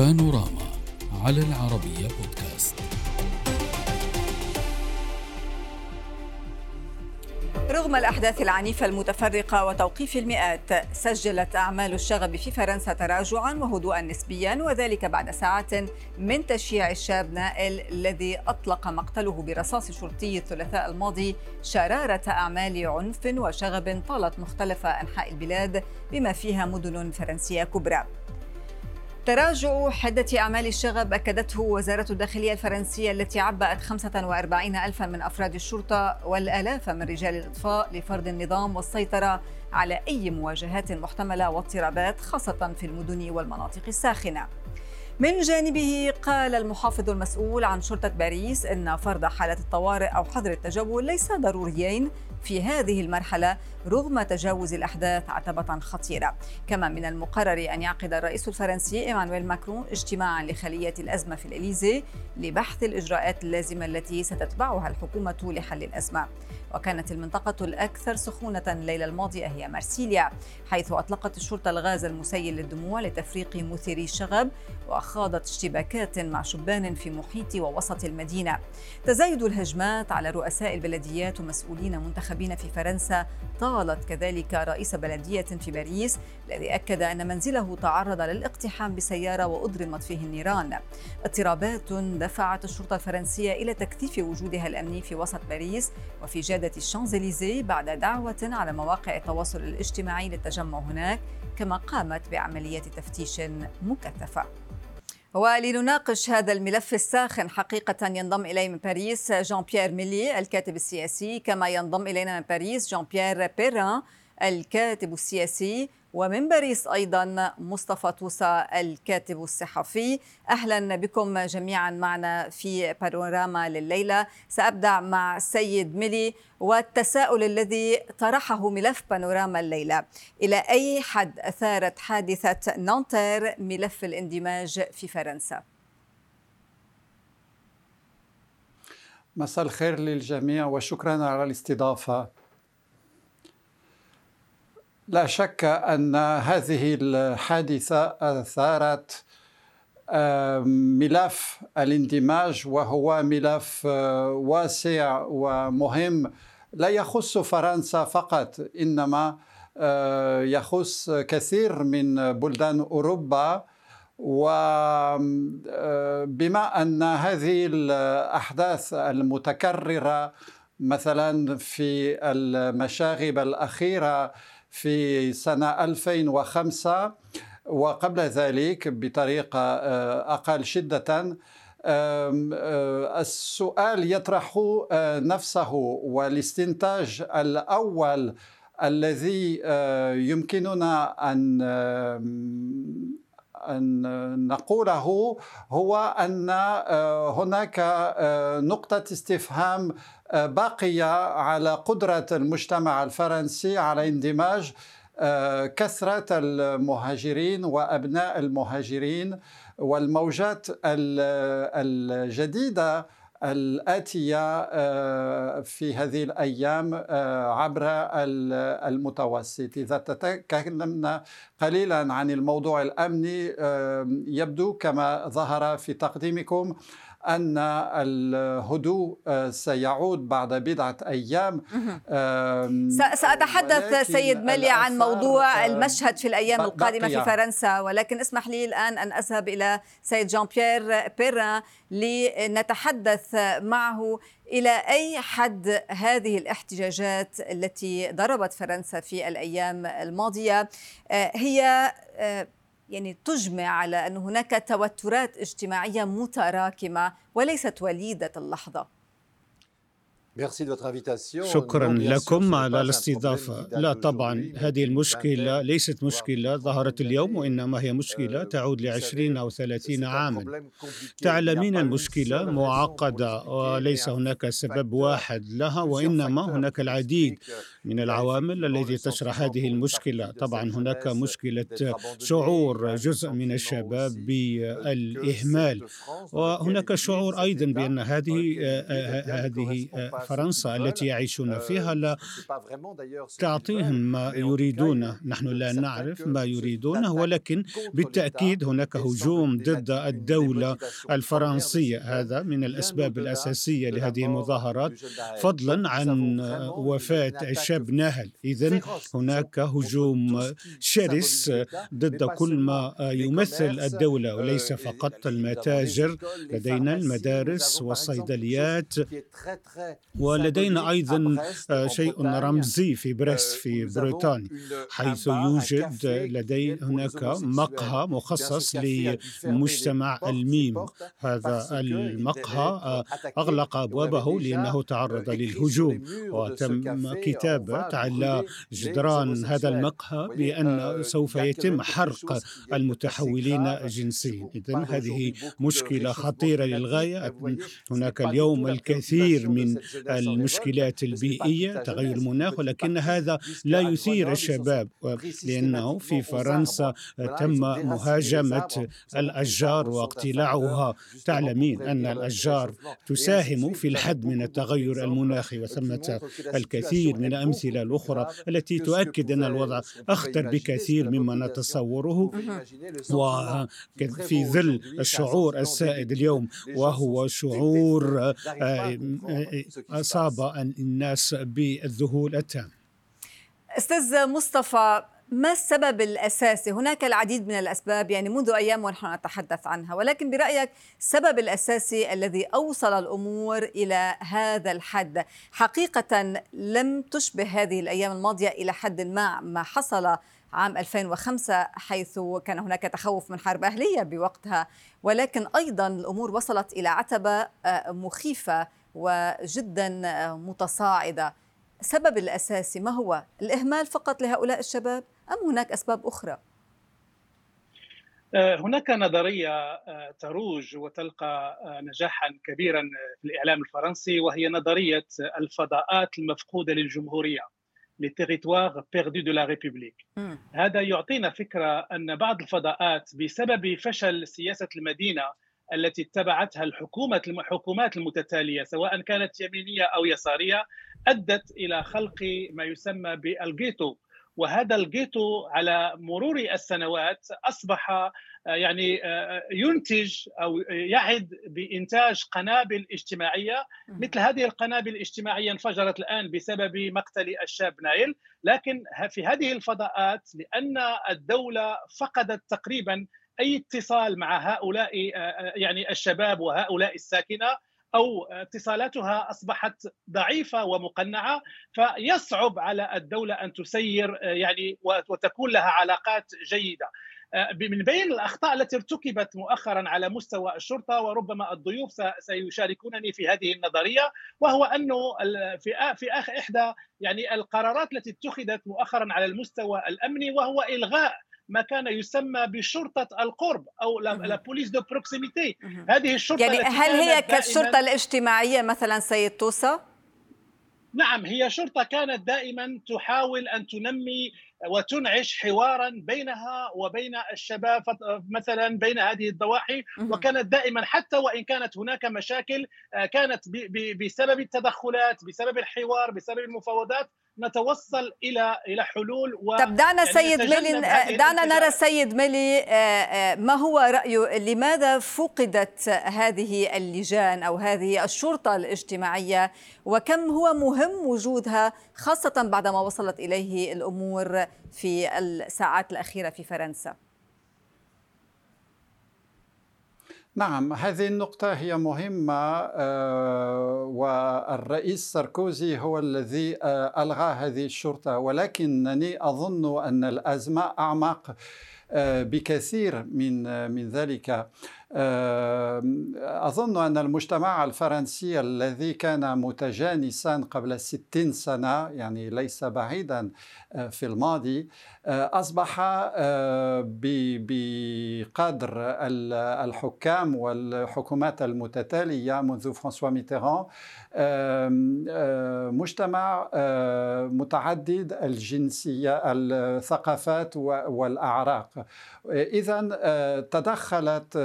بانوراما على العربية بودكاست. رغم الأحداث العنيفة المتفرقة وتوقيف المئات سجلت أعمال الشغب في فرنسا تراجعا وهدوءا نسبيا وذلك بعد ساعات من تشييع الشاب نائل الذي أطلق مقتله برصاص شرطي الثلاثاء الماضي شرارة أعمال عنف وشغب طالت مختلف أنحاء البلاد بما فيها مدن فرنسية كبرى. تراجع حدة أعمال الشغب أكدته وزارة الداخلية الفرنسية التي عبأت 45 ألفا من أفراد الشرطة والآلاف من رجال الإطفاء لفرض النظام والسيطرة على أي مواجهات محتملة واضطرابات خاصة في المدن والمناطق الساخنة. من جانبه قال المحافظ المسؤول عن شرطة باريس أن فرض حالة الطوارئ أو حظر التجول ليس ضروريين في هذه المرحلة رغم تجاوز الأحداث عتبة خطيرة. كما من المقرر أن يعقد الرئيس الفرنسي إيمانويل ماكرون اجتماعا لخلية الأزمة في الإليزي لبحث الإجراءات اللازمة التي ستتبعها الحكومة لحل الأزمة. وكانت المنطقة الأكثر سخونة الليلة الماضية هي مرسيليا حيث أطلقت الشرطة الغاز المسيل للدموع لتفريق مثيري الشغب وخاضت اشتباكات مع شبان في محيط ووسط المدينة. تزايد الهجمات على رؤساء البلديات ومسؤولين منتخبين في فرنسا طالت كذلك رئيس بلدية في باريس الذي أكد أن منزله تعرض للاقتحام بسيارة وأضرمت فيه النيران. اضطرابات دفعت الشرطة الفرنسية إلى تكثيف وجودها الأمني في وسط باريس وفي جادة الشانزليزيه بعد دعوة على مواقع التواصل الاجتماعي للتجمع هناك كما قامت بعملية تفتيش مكثفة. ولنناقش هذا الملف الساخن حقيقة ينضم إلي من باريس جان بيير ميلي الكاتب السياسي كما ينضم إلينا من باريس جان بيير بيران الكاتب السياسي. ومن باريس أيضا مصطفى توسى الكاتب الصحفي. أهلا بكم جميعا معنا في بانوراما لليلة. سأبدأ مع السيد ميلي والتساؤل الذي طرحه ملف بانوراما الليلة. إلى أي حد أثارت حادثة نانتير ملف الاندماج في فرنسا؟ مساء الخير للجميع وشكرا على الاستضافة. لا شك أن هذه الحادثة أثارت ملف الاندماج وهو ملف آه، واسع ومهم. لا يخص فرنسا فقط إنما آه، يخص كثير من بلدان أوروبا. وبما آه، أن هذه الأحداث المتكررة مثلا في المشاغب الأخيرة في سنة 2005 وقبل ذلك بطريقة آه، أقل شدة آه، السؤال يطرح آه، نفسه والاستنتاج الأول الذي يمكننا أن أن نقوله هو أن هناك نقطة استفهام باقية على قدرة المجتمع الفرنسي على اندماج آه، كثرة المهاجرين وأبناء المهاجرين والموجات الجديدة الآتية آه، في هذه الأيام آه، عبر المتوسط. إذا تكلمنا قليلا عن الموضوع الأمني يبدو كما ظهر في تقديمكم أن الهدوء آه، سيعود بعد بضعة أيام. سأتحدث سيد ملي عن موضوع المشهد في الأيام القادمة في فرنسا ولكن اسمح لي الآن أن أذهب إلى سيد جان بيير بيران لنتحدث معه إلى أي حد هذه الاحتجاجات التي ضربت فرنسا في الأيام الماضية. آه، هي آه، يعني تجمع على أن هناك توترات اجتماعية متراكمة وليست وليدة اللحظة. شكرا لكم على الاستضافة. لا طبعا هذه المشكلة ليست مشكلة. ظهرت اليوم وإنما هي مشكلة euh, تعود لعشرين أو ثلاثين عاما. تعلمين المشكلة معقدة. وليس هناك سبب واحد لها وإنما هناك العديد من العوامل التي تشرح هذه المشكلة. طبعا هناك مشكلة شعور جزء من الشباب بالإهمال. وهناك شعور أيضا بأن هذه هذه فرنسا التي يعيشون فيها لا تعطيهم ما يريدونه نحن لا نعرف ما يريدونه ولكن بالتأكيد هناك هجوم ضد الدولة الفرنسية. هذا من الأسباب الأساسية لهذه المظاهرات. فضلا عن وفاة الشاب ناهل. إذا هناك هجوم شرس ضد كل ما يمثل الدولة وليس فقط المتاجر. لدينا المدارس والصيدليات. ولدينا أيضا شيء رمزي في بريس في بريطانيا. حيث يوجد لدي هناك مقهى مخصص لمجتمع الميم. هذا المقهى أغلق أبوابه لأنه تعرض للهجوم. وتم كتابة على جدران هذا المقهى بأن سوف يتم حرق المتحولين جنسيا. إذا هذه مشكلة خطيرة للغاية. هناك اليوم الكثير من المشكلات البيئية تغير المناخ ولكن هذا لا يثير الشباب لأنه في فرنسا تم مهاجمة الأشجار واقتلاعها تعلمين أن الأشجار تساهم في الحد من التغير المناخي وثمة الكثير من الأمثلة الأخرى التي تؤكد أن الوضع أخطر بكثير مما نتصوره وفي ظل الشعور السائد اليوم وهو شعور آه، آه، أصاب الناس بالذهول التام. أستاذ مصطفى ما السبب الأساسي؟ هناك العديد من الأسباب يعني منذ أيام ونحن نتحدث عنها، ولكن برأيك السبب الأساسي الذي أوصل الأمور إلى هذا الحد، حقيقة لم تشبه هذه الأيام الماضية إلى حد ما ما حصل عام 2005 حيث كان هناك تخوف من حرب أهلية بوقتها، ولكن أيضا الأمور وصلت إلى عتبة آه، مخيفة وجدا آه، متصاعدة. السبب الأساسي ما هو؟ الإهمال فقط لهؤلاء الشباب أم هناك أسباب أخرى؟ آه، هناك نظرية آه، تروج وتلقى نجاحا كبيرا في الإعلام الفرنسي وهي نظرية الفضاءات المفقودة للجمهورية territoires perdus de la République. هذا يعطينا فكرة أن بعض الفضاءات بسبب فشل سياسة المدينة التي اتبعتها الحكومة الحكومات المتتالية سواء كانت يمينية أو يسارية أدت إلى خلق ما يسمى بالجيتو. وهذا الجيتو على مرور السنوات أصبح آه، يعني آه، ينتج أو يعد بإنتاج قنابل اجتماعية. مثل هذه القنابل الاجتماعية انفجرت الآن بسبب مقتل الشاب نايل. لكن في هذه الفضاءات لأن الدولة فقدت تقريبا أي اتصال مع هؤلاء يعني الشباب وهؤلاء الساكنة أو اتصالاتها أصبحت ضعيفة ومقنعة فيصعب على الدولة أن تسير يعني وتكون لها علاقات جيدة. من بين الأخطاء التي ارتكبت مؤخرا على مستوى الشرطة وربما الضيوف سيشاركونني في هذه النظرية وهو أنه في في إحدى يعني القرارات التي اتخذت مؤخرا على المستوى الأمني وهو إلغاء ما كان يسمى بشرطة القرب أو la police de proximité هذه الشرطة يعني هل هي كالشرطة الاجتماعية مثلا سيد توسا نعم هي شرطة كانت دائما تحاول أن تنمي وتنعش حوارا بينها وبين الشباب مثلا بين هذه الضواحي وكانت دائما حتى وإن كانت هناك مشاكل آه، كانت بسبب التدخلات بسبب الحوار بسبب المفاوضات نتوصل إلى إلى حلول و طب دعنا يعني سيد ميلي دعنا نرى سيد ميلي آه، آه، ما هو رايه لماذا فقدت هذه اللجان أو هذه الشرطة الاجتماعية؟ وكم هو مهم وجودها خاصة بعدما وصلت إليه الأمور في الساعات الأخيرة في فرنسا؟ نعم هذه النقطة هي مهمة آه، والرئيس ساركوزي هو الذي آه، ألغى هذه الشرطة. ولكنني أظن أن الأزمة أعمق آه، بكثير من من ذلك. أظن أن المجتمع الفرنسي الذي كان متجانسا قبل ستين سنة يعني ليس بعيدا في الماضي أصبح بقدر الحكام والحكومات المتتالية منذ فرانسوا ميتيران مجتمع متعدد الجنسية الثقافات والأعراق. إذا تدخلت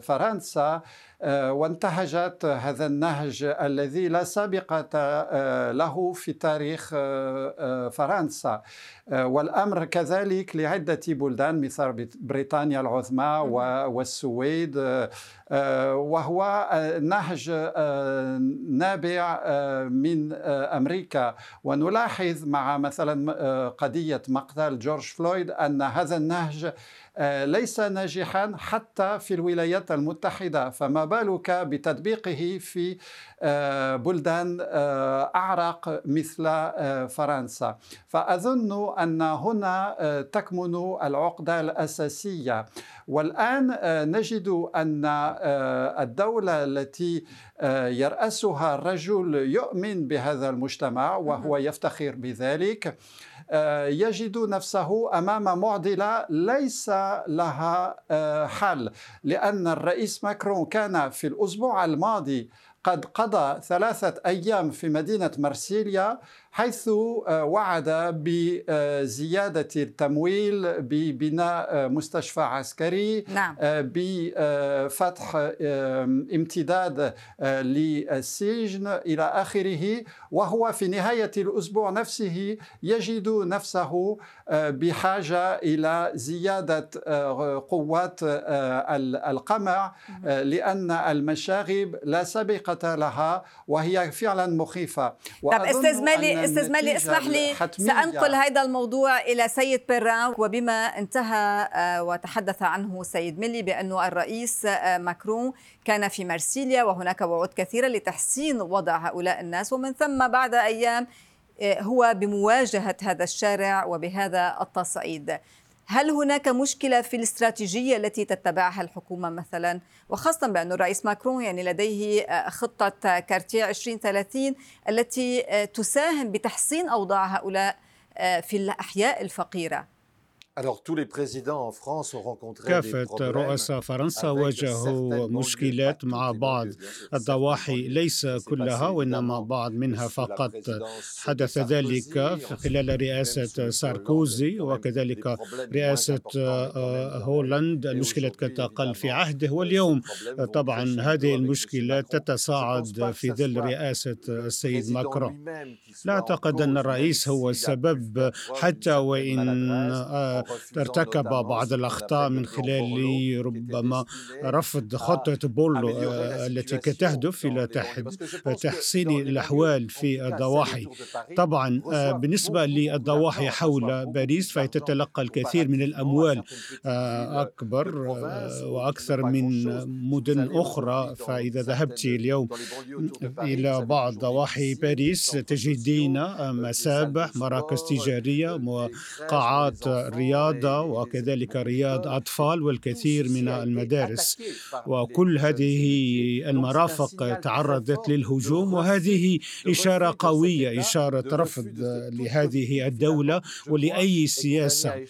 فرنسا وانتهجت هذا النهج الذي لا سابقة له في تاريخ فرنسا. والأمر كذلك لعدة بلدان مثل بريطانيا العظمى والسويد وهو نهج نابع من أمريكا. ونلاحظ مع مثلا قضية مقتل جورج فلويد أن هذا النهج آه، ليس ناجحا حتى في الولايات المتحدة فما بالك بتطبيقه في آه، بلدان آه، أعرق مثل فرنسا؟ فأظن أن هنا تكمن العقدة الأساسية. والآن نجد أن الدولة التي يرأسها الرجل يؤمن بهذا المجتمع وهو يفتخر بذلك. آه، يجد نفسه أمام معضلة ليس لها آه، حل لأن الرئيس ماكرون كان في الأسبوع الماضي قد قضى ثلاثة أيام في مدينة مرسيليا حيث آه، وعد بزيادة التمويل ببناء آه، مستشفى عسكري نعم. آه، بفتح امتداد للسجن إلى آخره وهو في نهاية الأسبوع نفسه يجد نفسه بحاجة إلى زيادة قوات القمع لأن المشاغب لا سابقة لها وهي فعلا مخيفة طب أستاذ مالي أستاذ مالي اسمح لي سأنقل هذا الموضوع إلى سيد بيران وبما انتهى آه، وتحدث عنه سيد ملي بانه الرئيس آه، ماكرون كان في مرسيليا وهناك وعود كثيرة لتحسين وضع هؤلاء الناس. ومن ثم بعد أيام آه، هو بمواجهة هذا الشارع وبهذا التصعيد. هل هناك مشكلة في الاستراتيجية التي تتبعها الحكومة مثلا؟ وخاصة بأن الرئيس ماكرون يعني لديه آه، خطة كارتير 2030 التي آه، تساهم بتحسين أوضاع هؤلاء آه، في الأحياء الفقيرة. كافة رؤساء فرنسا واجهوا مشكلات مع بعض. الضواحي ليس كلها وإنما بعض منها فقط. حدث ذلك خلال رئاسة ساركوزي وكذلك رئاسة آه، هولند. المشكلة كانت أقل في عهده واليوم. طبعا هذه المشكلات تتصاعد في ظل رئاسة السيد ماكرون لا أعتقد أن الرئيس هو السبب حتى وإن ارتكب بعض الأخطاء من خلال ربما رفض خطة بولو آه، التي تهدف إلى تحسين الأحوال في الضواحي. طبعا آه، بالنسبة للضواحي حول باريس فهي تتلقى الكثير من الأموال آه، أكبر وأكثر من مدن أخرى. فإذا ذهبت اليوم إلى بعض ضواحي باريس تجدين مسابح مراكز تجارية وقاعات رياض رياضة وكذلك رياض أطفال والكثير من المدارس وكل هذه المرافق تعرضت للهجوم وهذه إشارة قوية إشارة رفض لهذه الدولة ولأي سياسة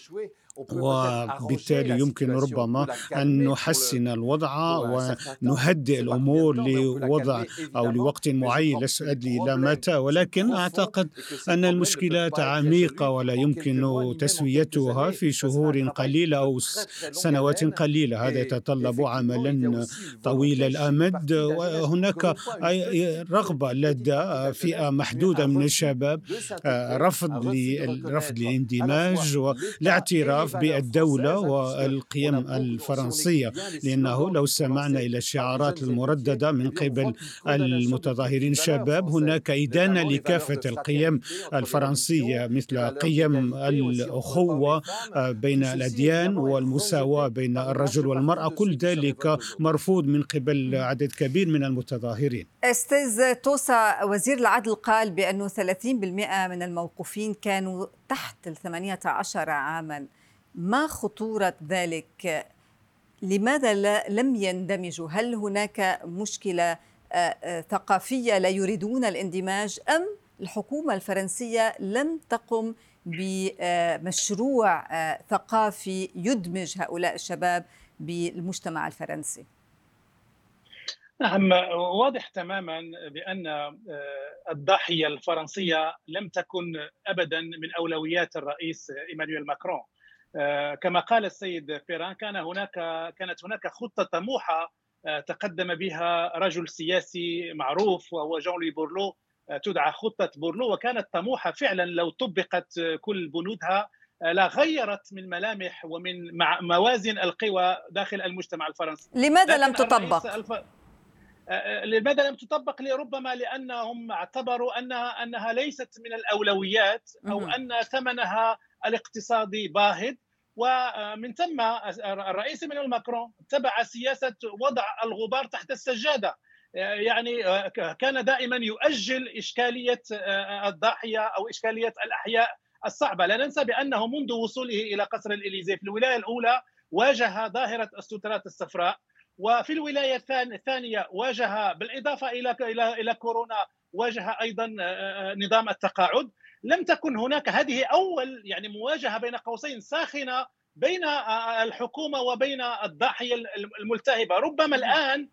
وبالتالي يمكن ربما أن نحسن الوضع ونهدئ الأمور لوضع أو لوقت معين. لا أدري إلى متى ولكن أعتقد أن المشكلات عميقة ولا يمكن تسويتها في شهور قليلة أو سنوات قليلة. هذا يتطلب عملا طويل الأمد. وهناك رغبة لدى فئة محدودة من الشباب رفض رفض الاندماج والاعتراف الاعتراف بالدولة والقيم الفرنسية لأنه لو سمعنا إلى الشعارات المرددة من قبل المتظاهرين الشباب هناك إدانة لكافة القيم الفرنسية مثل قيم الأخوة بين الأديان والمساواة بين الرجل والمرأة كل ذلك مرفوض من قبل عدد كبير من المتظاهرين. أستاذ توسا وزير العدل قال بأنه 30% من الموقوفين كانوا تحت ال 18 عاما. ما خطورة ذلك؟ لماذا لم يندمجوا؟ هل هناك مشكلة آه، آه، ثقافية لا يريدون الاندماج أم الحكومة الفرنسية لم تقم بمشروع آه، ثقافي يدمج هؤلاء الشباب بالمجتمع الفرنسي؟ نعم واضح تماما بأن الضاحية الفرنسية لم تكن ابدا من أولويات الرئيس إيمانويل ماكرون كما قال السيد فيران كان هناك كانت هناك خطة طموحة تقدم بها رجل سياسي معروف وهو جون لي بورلو تدعى خطة بورلو وكانت طموحة فعلا لو طبقت كل بنودها لغيرت من ملامح ومن موازن القوى داخل المجتمع الفرنسي. لماذا لم تطبق؟ الف... لماذا لم تطبق؟ لربما لأنهم اعتبروا انها أنها ليست من الأولويات أو أن ثمنها الاقتصادي باهظ. ومن ثم الرئيس من ماكرون اتبع سياسة وضع الغبار تحت السجادة. يعني كان دائما يؤجل إشكالية الضاحية أو إشكالية الأحياء الصعبة. لا ننسى بأنه منذ وصوله إلى قصر الاليزيه في الولاية الأولى واجه ظاهرة السترات الصفراء وفي الولاية الثانية واجه بالإضافة إلى إلى إلى كورونا واجه أيضا نظام التقاعد. لم تكن هناك هذه أول يعني مواجهة بين قوسين ساخنة بين الحكومة وبين الضاحية الملتهبة. ربما الآن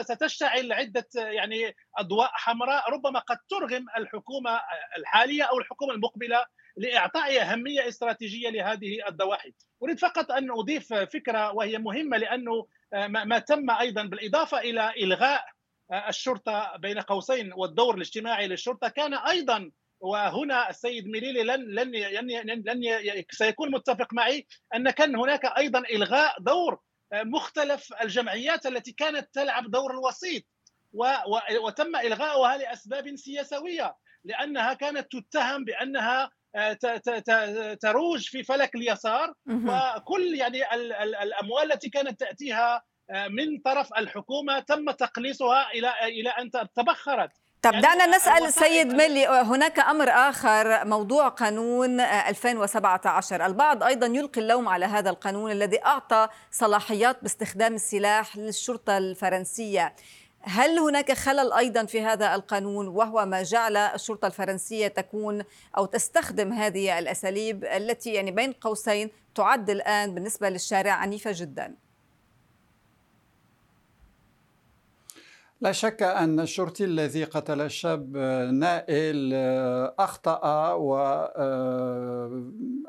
ستشتعل عدة يعني أضواء حمراء ربما قد ترغم الحكومة الحالية أو الحكومة المقبلة لإعطاء أهمية استراتيجية لهذه الضواحي. أريد فقط أن أضيف فكرة وهي مهمة لأنه ما تم أيضا بالإضافة إلى إلغاء الشرطة بين قوسين والدور الاجتماعي للشرطة. كان أيضا وهنا السيد ميليلي لن لن لن, لن سيكون متفق معي أن كان هناك أيضا إلغاء دور مختلف الجمعيات التي كانت تلعب دور الوسيط وتم إلغاؤها لأسباب سياسوية لأنها كانت تتهم بأنها تروج في فلك اليسار وكل يعني الأموال التي كانت تأتيها من طرف الحكومة تم تقليصها إلى إلى أن تبخرت. طب يعني دعنا نسأل سيد ملي هناك أمر آخر موضوع قانون 2017 البعض أيضا يلقي اللوم على هذا القانون الذي أعطى صلاحيات باستخدام السلاح للشرطة الفرنسية هل هناك خلل أيضا في هذا القانون وهو ما جعل الشرطة الفرنسية تكون أو تستخدم هذه الأساليب التي يعني بين قوسين تعد الآن بالنسبة للشارع عنيفة جدا؟ لا شك أن الشرطي الذي قتل الشاب نائل أخطأ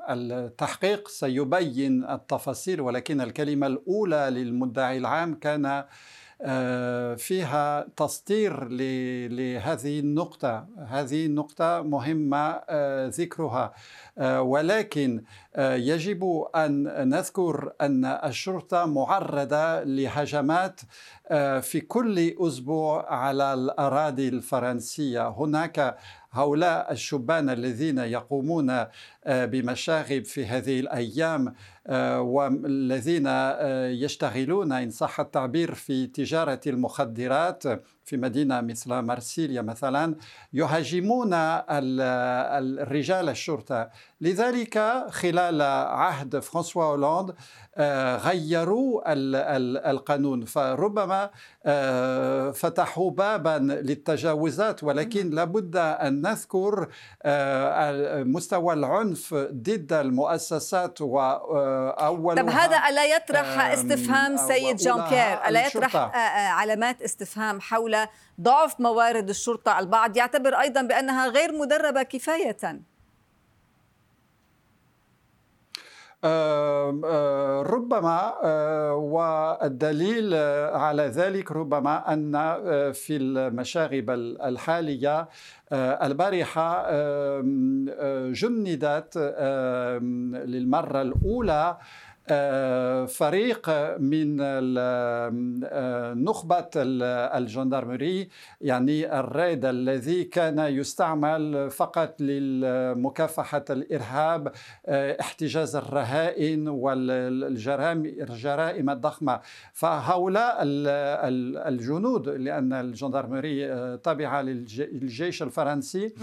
والتحقيق سيبين التفاصيل ولكن الكلمة الأولى للمدعي العام كان آه، فيها تسطير لهذه النقطة. هذه النقطة مهمة آه، ذكرها. آه، ولكن يجب أن نذكر أن الشرطة معرضة لهجمات في كل أسبوع على الأراضي الفرنسية. هناك هؤلاء الشبان الذين يقومون آه، بمشاغب في هذه الأيام آه، والذين آه، يشتغلون إن صح التعبير في تجارة المخدرات في مدينة مثل مرسيليا مثلا يهاجمون الرجال الشرطة. لذلك خلال عهد فرانسوا هولاند غيروا القانون. فربما فتحوا بابا للتجاوزات ولكن لابد أن نذكر مستوى العنف العنف ضد المؤسسات وأول طب هذا ألا يطرح استفهام سيد جون كير؟ ألا يطرح آه، آه، علامات استفهام حول ضعف موارد الشرطة البعض؟ يعتبر أيضا بأنها غير مدربة كفاية. ربما والدليل على ذلك ربما أن في المشاغب الحالية البارحة جندت للمرة الأولى آه، فريق من آه، نخبة الجندرمري يعني الريد الذي كان يستعمل فقط لمكافحة الإرهاب آه، احتجاز الرهائن والجرائم الضخمة. فهؤلاء الجنود لأن الجندرمري تابعة للجيش الفرنسي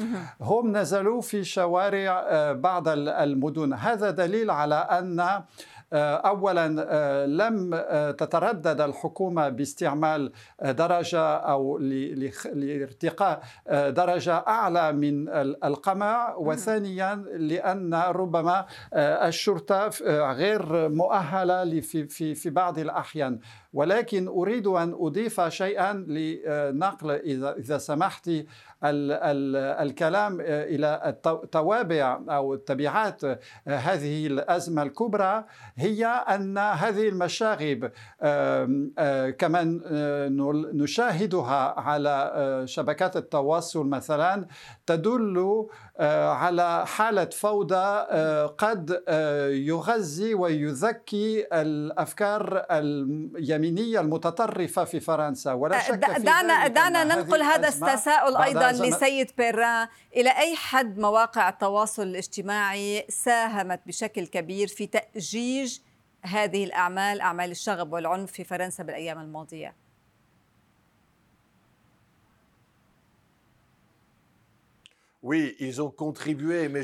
هم نزلوا في شوارع بعض المدن. هذا دليل على أن آه، اولا آه، لم آه، تتردد الحكومة باستعمال درجة أو لارتقاء درجة أعلى من القمع. وثانيا لأن ربما الشرطة غير مؤهلة في في في بعض الأحيان. ولكن أريد أن أضيف شيئا لنقل الكلام إلى التوابع أو التبعات. هذه الأزمة الكبرى هي أن هذه المشاغب كما نشاهدها على شبكات التواصل مثلا تدل على حالة فوضى قد يغذي ويذكي الأفكار اليمينية المتطرفة في فرنسا. ولا شك في دعنا, دعنا ننقل هذا التساؤل أيضا لسيد بيران إلى أي حد مواقع التواصل الاجتماعي ساهمت بشكل كبير في تأجيج هذه الأعمال أعمال الشغب والعنف في فرنسا بالأيام الماضية؟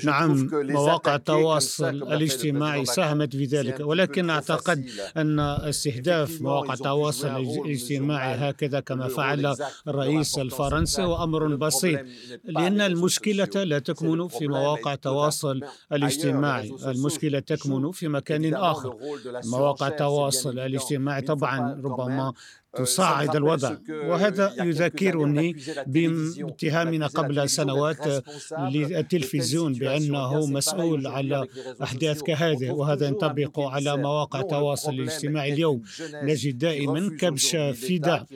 نعم مواقع التواصل الاجتماعي ساهمت في ذلك ولكن أعتقد أن استهداف مواقع التواصل الاجتماعي هكذا كما فعل الرئيس الفرنسي هو أمر بسيط لأن المشكلة لا تكمن في مواقع التواصل الاجتماعي. المشكلة تكمن في مكان آخر. مواقع التواصل الاجتماعي طبعا ربما تصعد الوضع. وهذا يذكرني باتهامنا قبل سنوات للتلفزيون بأنه مسؤول على أحداث كهذه. وهذا ينطبق على مواقع التواصل الاجتماعي اليوم. نجد دائما كبش فداء.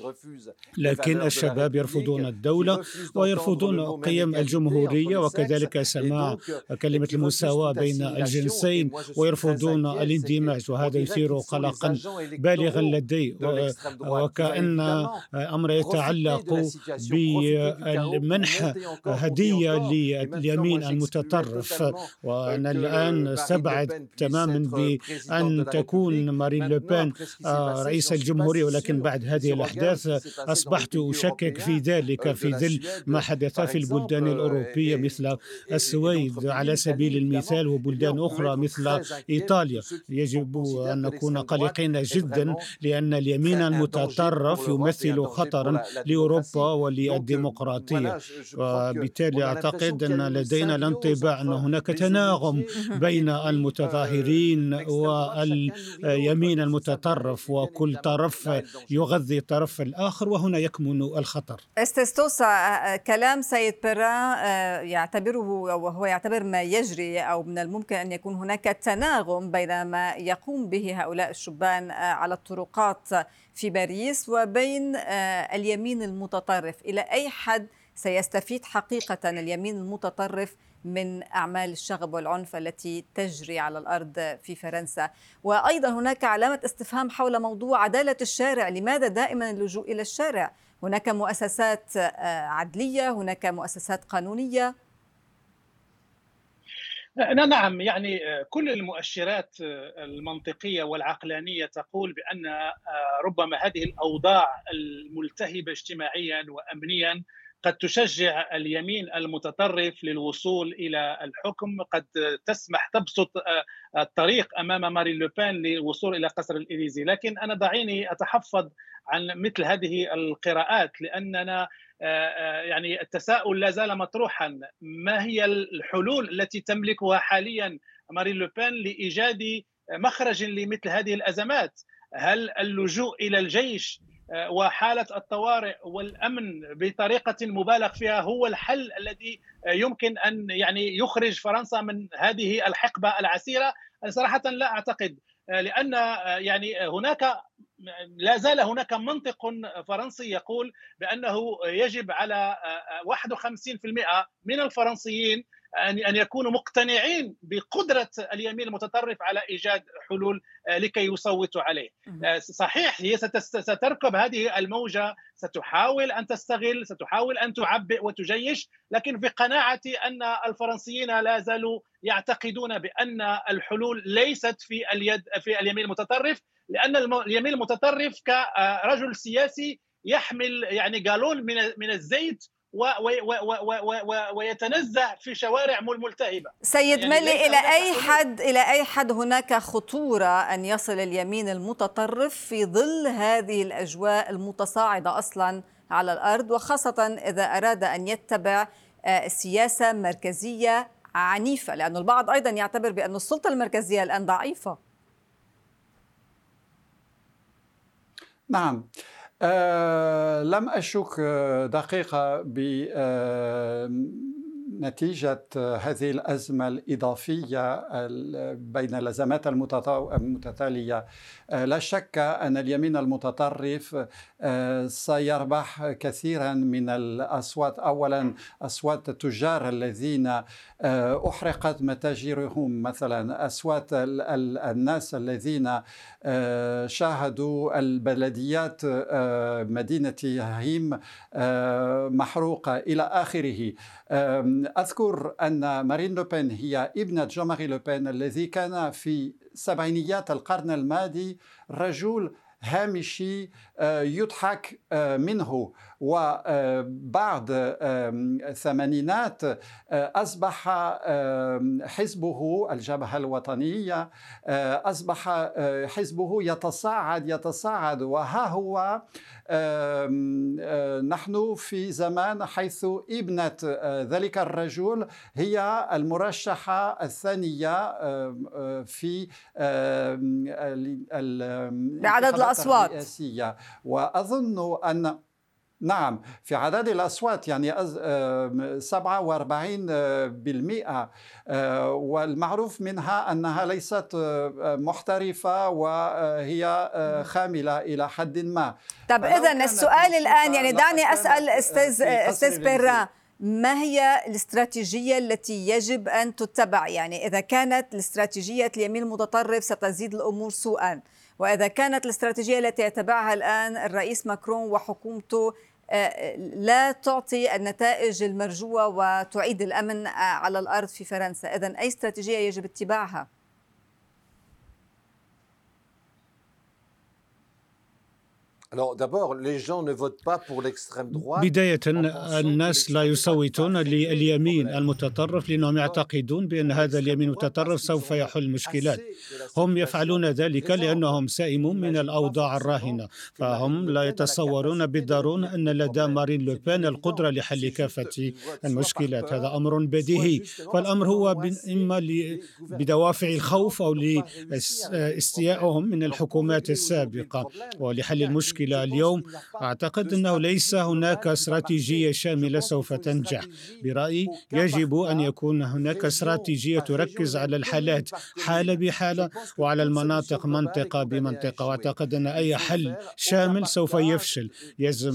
لكن الشباب يرفضون الدولة ويرفضون قيم الجمهورية وكذلك سماع كلمة المساواة بين الجنسين ويرفضون الاندماج. وهذا يثير قلقا بالغا لدي. وكأن أمر يتعلق بمنح هدية لليمين المتطرف وأنا الآن استبعد تماما بأن تكون مارين لوبين رئيس الجمهورية ولكن بعد هذه الأحداث أصبحت أشكك في ذلك في ظل ما حدث في البلدان الأوروبية مثل السويد على سبيل المثال وبلدان أخرى مثل إيطاليا يجب أن نكون قلقين جدا لأن اليمين المتطرف المتطرف يمثل خطرا لأوروبا وللديمقراطية. وبالتالي أعتقد أن لدينا الانطباع ان هناك تناغم بين المتظاهرين واليمين المتطرف وكل طرف يغذي الطرف الآخر وهنا يكمن الخطر. أستاذ كلام سيد بيرا يعتبره وهو يعتبر ما يجري أو من الممكن أن يكون هناك تناغم بين ما يقوم به هؤلاء الشبان على الطرقات في باريس. وبين آه، اليمين المتطرف. إلى أي حد سيستفيد حقيقة اليمين المتطرف من أعمال الشغب والعنف التي تجري على الأرض في فرنسا؟ وأيضا هناك علامة استفهام حول موضوع عدالة الشارع. لماذا دائما اللجوء إلى الشارع؟ هناك مؤسسات آه، عدلية هناك مؤسسات قانونية؟ نعم يعني آه، كل المؤشرات آه، المنطقية والعقلانية تقول بأن آه، ربما هذه الأوضاع الملتهبة اجتماعيا وامنيا قد تشجع اليمين المتطرف للوصول إلى الحكم قد تسمح تبسط الطريق أمام مارين لوبين للوصول إلى قصر الإليزي. لكن أنا دعيني أتحفظ عن مثل هذه القراءات آه، يعني التساؤل لا زال مطروحا. ما هي الحلول التي تملكها حاليا مارين لوبين لإيجاد مخرج لمثل هذه الأزمات؟ هل اللجوء إلى الجيش آه، وحالة الطوارئ والأمن بطريقة مبالغ فيها هو الحل الذي يمكن أن يعني يخرج فرنسا من هذه الحقبة العسيرة؟ صراحة لا أعتقد لأن يعني هناك لا زال هناك منطق فرنسي يقول بأنه يجب على 51% من الفرنسيين ان يكونوا مقتنعين بقدرة اليمين المتطرف على إيجاد حلول لكي يصوتوا عليه. صحيح هي ستركب هذه الموجة ستحاول أن تستغل، ستحاول أن تعبئ وتجيش، لكن في قناعتي أن الفرنسيين لا زالوا يعتقدون بأن الحلول ليست في اليد في اليمين المتطرف لأن اليمين المتطرف كرجل سياسي يحمل يعني جالون من من الزيت ويتنزه في شوارع ملتهبة. سيد يعني ملي إلى أي حد إلى أي حد هناك خطورة أن يصل اليمين المتطرف في ظل هذه الأجواء المتصاعدة أصلا على الأرض وخاصة إذا أراد أن يتبع آه، سياسة مركزية عنيفة؟ لأن البعض أيضا يعتبر بأن السلطة المركزية الآن ضعيفة. نعم. أه لم أشك دقيقة ب نتيجة هذه الأزمة الإضافية بين الأزمات المتتالية. لا شك أن اليمين المتطرف سيربح كثيرا من الأصوات. أولا أصوات التجار الذين أحرقت متاجرهم. مثلا أصوات الناس الذين شاهدوا البلديات مدينة هيم محروقة إلى آخره. أذكر أن مارين لوبين هي ابنة جون ماري لوبين الذي كان في سبعينيات القرن الماضي رجل هامشي آه، يضحك آه، منه. وبعد الثمانينات آه، أصبح حزبه الجبهة الوطنية أصبح حزبه يتصاعد يتصاعد. وها هو نحن في زمان حيث ابنة ذلك الرجل هي المرشحة الثانية في بعدد الأصوات. الرئاسية. وأظن أن نعم في عدد الأصوات يعني 47 بالمئة آه، والمعروف منها أنها ليست آه، محترفة وهي آه، خاملة إلى حد ما. طب إذا السؤال الآن يعني دعني أسأل أستاذ أستاذ بيرا ما هي الاستراتيجية التي يجب أن تتبع؟ يعني إذا كانت الاستراتيجية اليمين المتطرف ستزيد الأمور سوءا وإذا كانت الاستراتيجية التي يتبعها الآن الرئيس ماكرون وحكومته آه، لا تعطي النتائج المرجوة وتعيد الأمن على الأرض في فرنسا إذا أي استراتيجية يجب اتباعها؟ بداية الناس لا يصوتون لليمين المتطرف لأنهم يعتقدون بأن هذا اليمين المتطرف سوف يحل مشكلات. هم يفعلون ذلك لأنهم سائمون من الأوضاع الراهنة. فهم لا يتصورون بالضرورة أن لدى مارين لوبين القدرة لحل كافة المشكلات. هذا أمر بديهي. فالأمر هو إما بدوافع الخوف أو لاستيائهم من الحكومات السابقة ولحل المشكلة المشكلة اليوم أعتقد أنه ليس هناك استراتيجية شاملة سوف تنجح. برأيي يجب أن يكون هناك استراتيجية تركز على الحالات حالة بحالة وعلى المناطق منطقة بمنطقة. وأعتقد أن أي حل شامل سوف يفشل. يجب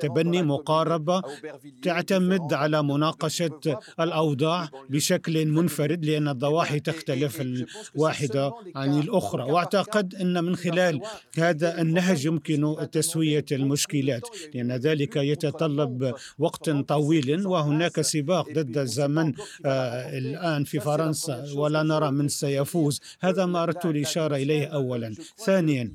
تبني مقاربة تعتمد على مناقشة الأوضاع بشكل منفرد لأن الضواحي تختلف الواحدة عن الأخرى. وأعتقد أن من خلال هذا النهج العلاج يمكن تسوية المشكلات لأن ذلك يتطلب وقت طويل وهناك سباق ضد الزمن آه الآن في فرنسا ولا نرى من سيفوز. هذا ما أردت الإشارة إليه أولا. ثانيا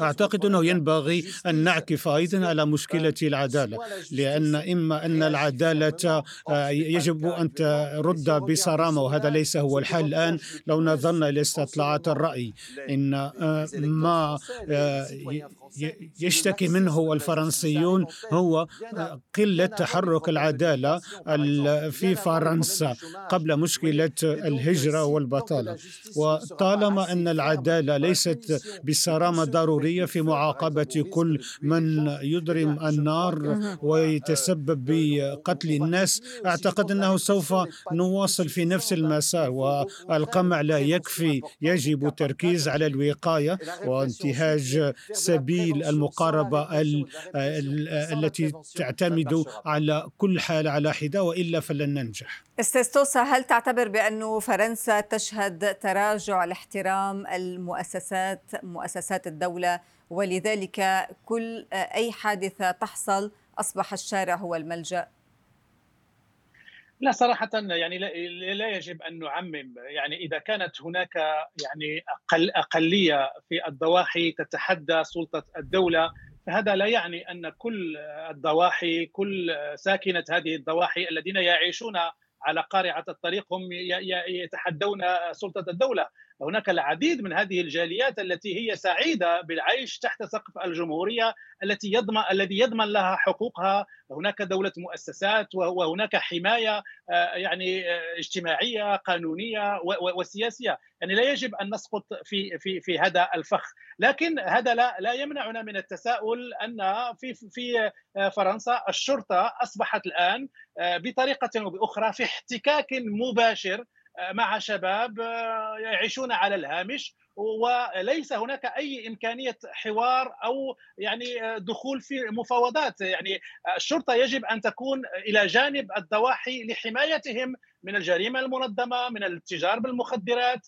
أعتقد أنه ينبغي أن نعكف أيضا على مشكلة العدالة لأن إما أن العدالة آه يجب أن ترد بصرامة وهذا ليس هو الحل. الآن لو نظرنا إلى استطلاعات الرأي إن آه ما يشتكي منه الفرنسيون. هو قلة تحرك العدالة في فرنسا قبل مشكلة الهجرة والبطالة. وطالما أن العدالة ليست بصرامة ضرورية في معاقبة كل من يضرم النار ويتسبب بقتل الناس أعتقد أنه سوف نواصل في نفس المسار والقمع لا يكفي يجب التركيز على الوقاية وانتهاج سبيل المقاربة التي تعتمد على كل حالة على حدة وإلا فلن ننجح. أستاذ توسا هل تعتبر بأن فرنسا تشهد تراجع لاحترام المؤسسات مؤسسات الدولة؟ ولذلك كل أي حادثة تحصل أصبح الشارع هو الملجأ. لا صراحة يعني لا يجب أن نعمم. يعني إذا كانت هناك يعني أقل أقلية في الضواحي تتحدى سلطة الدولة فهذا لا يعني أن كل الضواحي كل ساكنة هذه الضواحي الذين يعيشون على قارعة الطريق هم يتحدون سلطة الدولة. هناك العديد من هذه الجاليات التي هي سعيدة بالعيش تحت سقف الجمهورية التي يضمن الذي يضمن لها حقوقها. هناك دولة مؤسسات وهناك حماية آه، يعني آه، اجتماعية قانونية وسياسية. يعني لا يجب أن نسقط في في في هذا الفخ. لكن هذا لا لا يمنعنا من التساؤل أن في في فرنسا الشرطة أصبحت الآن بطريقة أو بأخرى في احتكاك مباشر مع شباب يعيشون على الهامش وليس هناك أي إمكانية حوار أو يعني دخول في مفاوضات. يعني الشرطة يجب أن تكون إلى جانب الضواحي لحمايتهم من الجريمة المنظمة من التجار بالمخدرات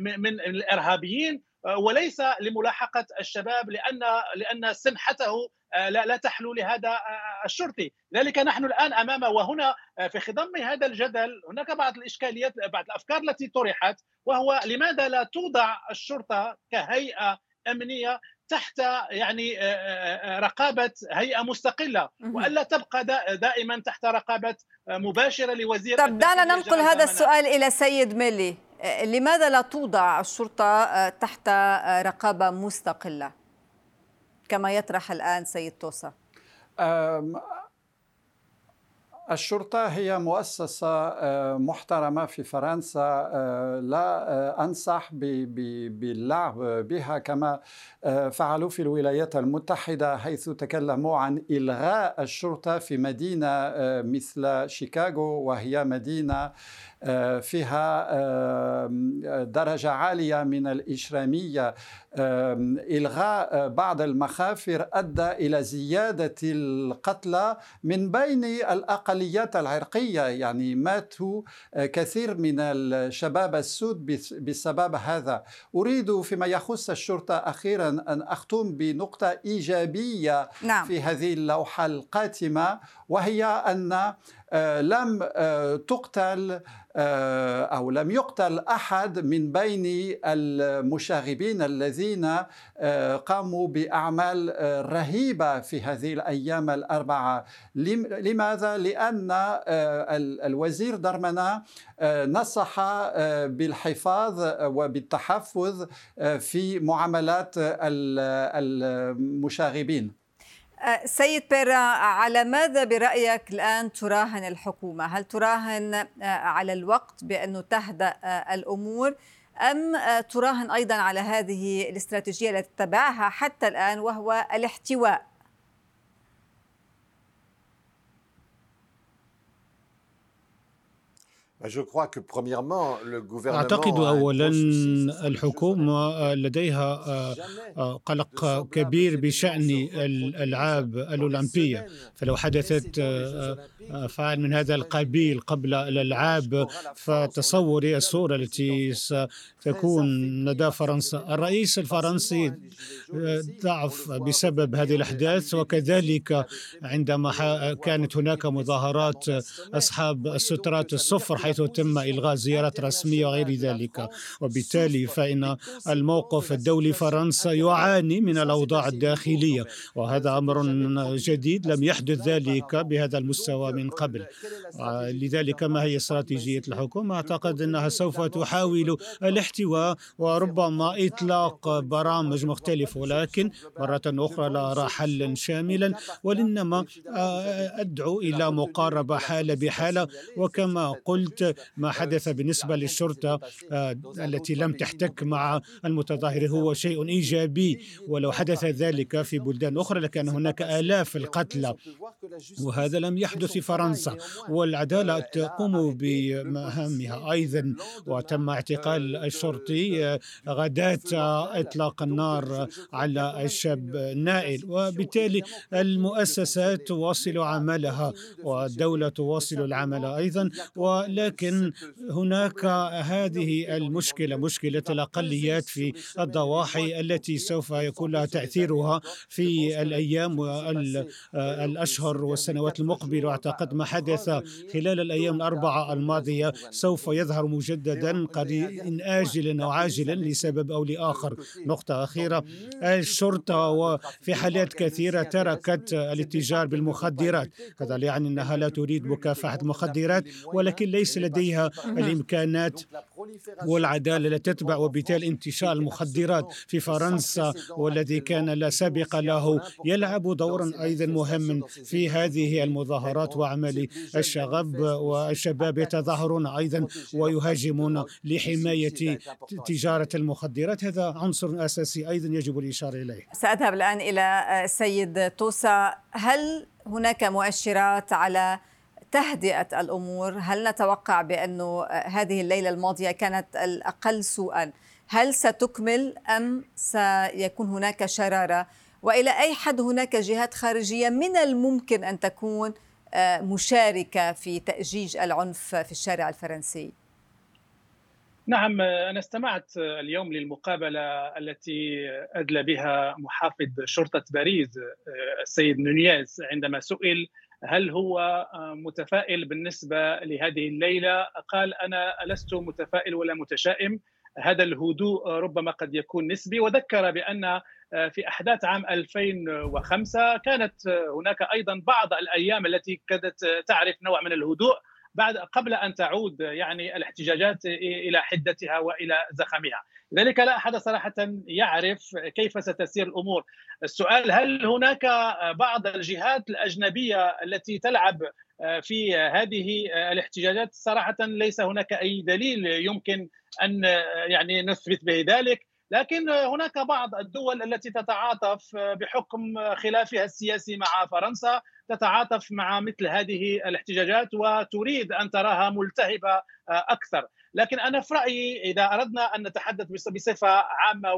من الإرهابيين. وليس لملاحقة الشباب لأن لأن سمحته لا لا تحلو لهذا الشرطي، لذلك نحن الآن أمام وهنا في خضم هذا الجدل هناك بعض الإشكاليات بعض الأفكار التي طرحت وهو لماذا لا توضع الشرطة كهيئة أمنية تحت يعني رقابة هيئة مستقلة؟ وألا تبقى دائما تحت رقابة مباشرة لوزير طب دعنا ننقل هذا السؤال إلى سيد ميلي لماذا لا توضع الشرطة تحت رقابة مستقلة؟ كما يطرح الآن سيد توسا. الشرطة هي مؤسسة آه، محترمة في فرنسا آه، لا آه، أنصح باللعب بها كما فعلوا في الولايات المتحدة حيث تكلموا عن إلغاء الشرطة في مدينة مثل شيكاغو وهي مدينة فيها درجة عالية من الإجرامية. إلغاء بعض المخافر أدى إلى زيادة القتلى من بين الأقليات العرقية يعني ماتوا كثير من الشباب السود بسبب هذا أريد فيما يخص الشرطة أخيرا أن أختم بنقطة إيجابية نعم. في هذه اللوحة القاتمة وهي أن آه، لم آه، تقتل آه، أو لم يقتل أحد من بين المشاغبين الذين قاموا بأعمال رهيبة في هذه الأيام الأربعة. لماذا؟ لأن الوزير درمنا نصح بالحفاظ وبالتحفظ في معاملات المشاغبين. سيد بيرا على ماذا برأيك الآن تراهن الحكومة؟ هل تراهن آه، على الوقت بأنه تهدأ آه، الأمور أم آه، تراهن أيضا على هذه الاستراتيجية التي تتبعها حتى الآن وهو الاحتواء أعتقد أولا الحكومة لديها آه، قلق كبير بشأن الألعاب الأولمبية. فلو حدثت آه، أفعال من هذا القبيل قبل الألعاب فتصوري الصورة التي ستكون لدى فرنسا. الرئيس الفرنسي ضعف بسبب هذه الأحداث وكذلك عندما كانت هناك مظاهرات أصحاب السترات الصفر حيث تم إلغاء زيارات رسمية وغير ذلك. وبالتالي فإن الموقف الدولي فرنسا يعاني من الأوضاع الداخلية وهذا أمر جديد لم يحدث ذلك بهذا المستوى. من قبل لذلك ما هي استراتيجية الحكومة أعتقد أنها سوف تحاول الاحتواء وربما إطلاق برامج مختلفة ولكن مرة أخرى لا أرى حلا شاملا وإنما أدعو إلى مقاربة حالة بحالة وكما قلت ما حدث بالنسبة للشرطة آه، التي لم تحتك مع المتظاهر هو شيء إيجابي ولو حدث ذلك في بلدان أخرى لكان هناك آلاف القتلى وهذا لم يحدث في فرنسا والعدالة تقوم بمهامها أيضا وتم اعتقال الشرطي غداة إطلاق النار على الشاب نائل. وبالتالي المؤسسات تواصل عملها والدولة تواصل العمل أيضا. ولكن لكن هناك هذه المشكلة مشكلة الأقليات في الضواحي التي سوف يكون لها تأثيرها في الأيام والسنوات المقبلة واعتقد ما حدث خلال الأيام الأربعة الماضية سوف يظهر مجددا قريبا اجلا أو عاجلا لسبب أو لآخر. نقطة أخيرة الشرطة وفي حالات كثيرة تركت الاتجار بالمخدرات هذا يعني إنها لا تريد مكافحة المخدرات ولكن ليس لديها الإمكانات والعدالة لا تتبع وبالتالي انتشار المخدرات في فرنسا والذي كان لا سابق له يلعب دورا أيضا مهما في هذه المظاهرات وأعمال الشغب والشباب يتظاهرون أيضا ويهاجمون لحماية تجارة المخدرات. هذا عنصر أساسي أيضا يجب الإشارة إليه. سأذهب الآن إلى السيد توسا هل هناك مؤشرات على تهدئة الأمور. هل نتوقع بأن هذه الليلة الماضية كانت الأقل سوءا؟ هل ستكمل أم سيكون هناك شرارة؟ وإلى أي حد هناك جهات خارجية من الممكن أن تكون آه، مشاركة في تأجيج العنف في الشارع الفرنسي؟ نعم أنا استمعت اليوم للمقابلة التي أدلى بها محافظ شرطة باريس آه، السيد نونيز عندما سئل هل هو آه، متفائل بالنسبة لهذه الليلة؟ قال أنا لست متفائل ولا متشائم. هذا الهدوء ربما قد يكون نسبي. وذكر بأن في أحداث عام 2005 كانت هناك أيضا بعض الأيام التي كادت تعرف نوع من الهدوء. بعد قبل أن تعود يعني الاحتجاجات إلى حدتها وإلى زخمها. لذلك لا أحد صراحة يعرف كيف ستسير الأمور. السؤال هل هناك بعض الجهات الأجنبية التي تلعب في هذه الاحتجاجات؟ صراحة ليس هناك أي دليل يمكن أن يعني نثبت به ذلك. لكن هناك بعض الدول التي تتعاطف بحكم خلافها السياسي مع فرنسا تتعاطف مع مثل هذه الاحتجاجات وتريد أن تراها ملتهبة أكثر. لكن أنا في رأيي إذا أردنا أن نتحدث بصفة عامة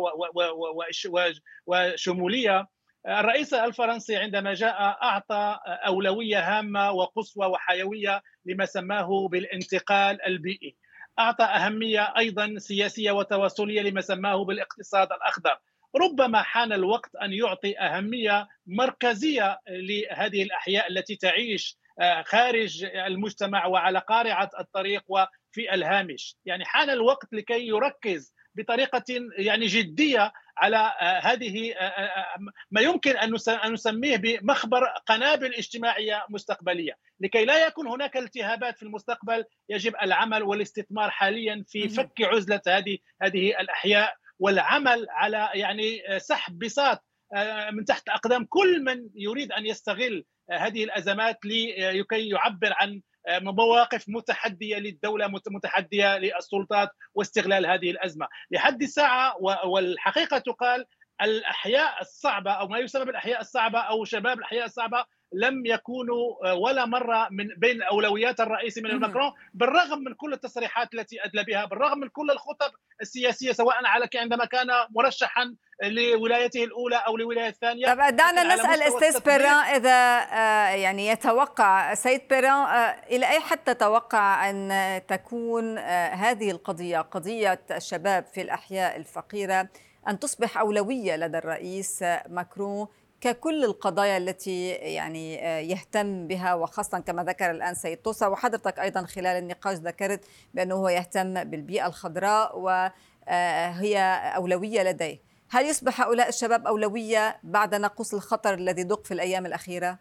وشمولية الرئيس الفرنسي عندما جاء أعطى أولوية هامة وقصوى وحيوية لما سماه بالانتقال البيئي. أعطى أهمية أيضا سياسية وتواصليه لما سماه بالاقتصاد الأخضر. ربما حان الوقت أن يعطي أهمية مركزية لهذه الأحياء التي تعيش آه، خارج المجتمع وعلى قارعة الطريق وفي الهامش. يعني حان الوقت لكي يركز بطريقة يعني جدية على آه، هذه آه، ما يمكن أن نسميه بمخبر قنابل اجتماعية مستقبلية. لكي لا يكون هناك التهابات في المستقبل يجب العمل والاستثمار حاليا في فك عزلة هذه هذه الأحياء. والعمل على يعني سحب بساط آه، من تحت أقدام كل من يريد أن يستغل هذه الأزمات لكي يعبر عن مواقف متحدية للدولة متحدية للسلطات واستغلال هذه الأزمة. لحد الساعة والحقيقة تقال الأحياء الصعبة أو ما يسمى بالأحياء الصعبة أو شباب الأحياء الصعبة لم يكونوا آه، ولا مرة من بين أولويات الرئيس من ماكرون بالرغم من كل التصريحات التي أدلى بها بالرغم من كل الخطب السياسية سواء على عندما كان مرشحا لولايته الأولى أو لولاية الثانية. طب دعنا نسأل أستاذ بيران إذا آه، يعني يتوقع سيد بيران آه، إلى أي حد تتوقع أن تكون هذه القضية قضية الشباب في الأحياء الفقيرة أن تصبح أولوية لدى الرئيس ماكرون ككل القضايا التي يعني يهتم بها وخاصة كما ذكر الآن سيد توسا وحضرتك أيضا خلال النقاش ذكرت بأنه هو يهتم بالبيئة الخضراء وهي أولوية لديه هل يصبح هؤلاء الشباب أولوية بعد نقص الخطر الذي دق في الأيام الأخيرة؟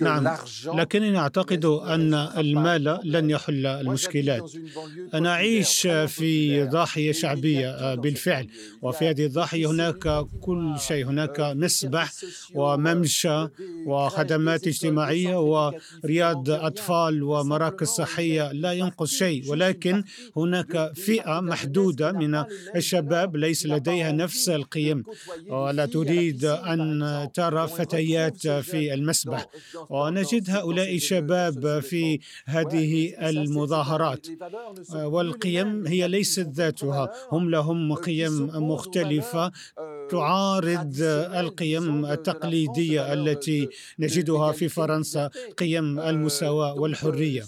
نعم. لكنني أعتقد أن المال لن يحل المشكلات. أنا أعيش في ضاحية شعبية بالفعل. وفي هذه الضاحية هناك كل شيء هناك مسبح وممشى وخدمات اجتماعية ورياض أطفال ومراكز صحية. لا ينقص شيء. ولكن هناك فئة محدودة من الشباب ليس لديها نفس القيم. ولا تريد أن ترى فتيات في المسبح. ونجد هؤلاء الشباب في هذه المظاهرات. والقيم هي ليست ذاتها. هم لهم قيم مختلفة. تعارض القيم التقليدية التي نجدها في فرنسا قيم المساواة والحرية.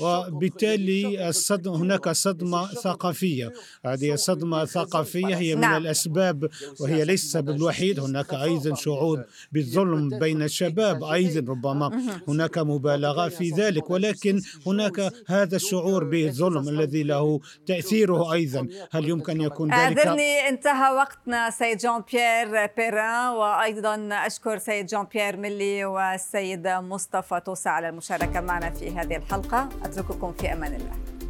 وبالتالي الصدم هناك صدمة ثقافية. هذه الصدمة الثقافية هي من نعم. الأسباب وهي ليست السبب الوحيد هناك أيضا شعور بالظلم بين الشباب أيضا ربما. هناك مبالغة في ذلك. ولكن هناك هذا الشعور بالظلم الذي له تأثيره أيضا. هل يمكن يكون ذلك؟ أعذرني انتهى وقتنا سيد جون بيير بيران وأيضا أشكر سيد جان بيير ملي والسيد مصطفى توسع على المشاركة معنا في هذه الحلقة. أترككم في أمان الله.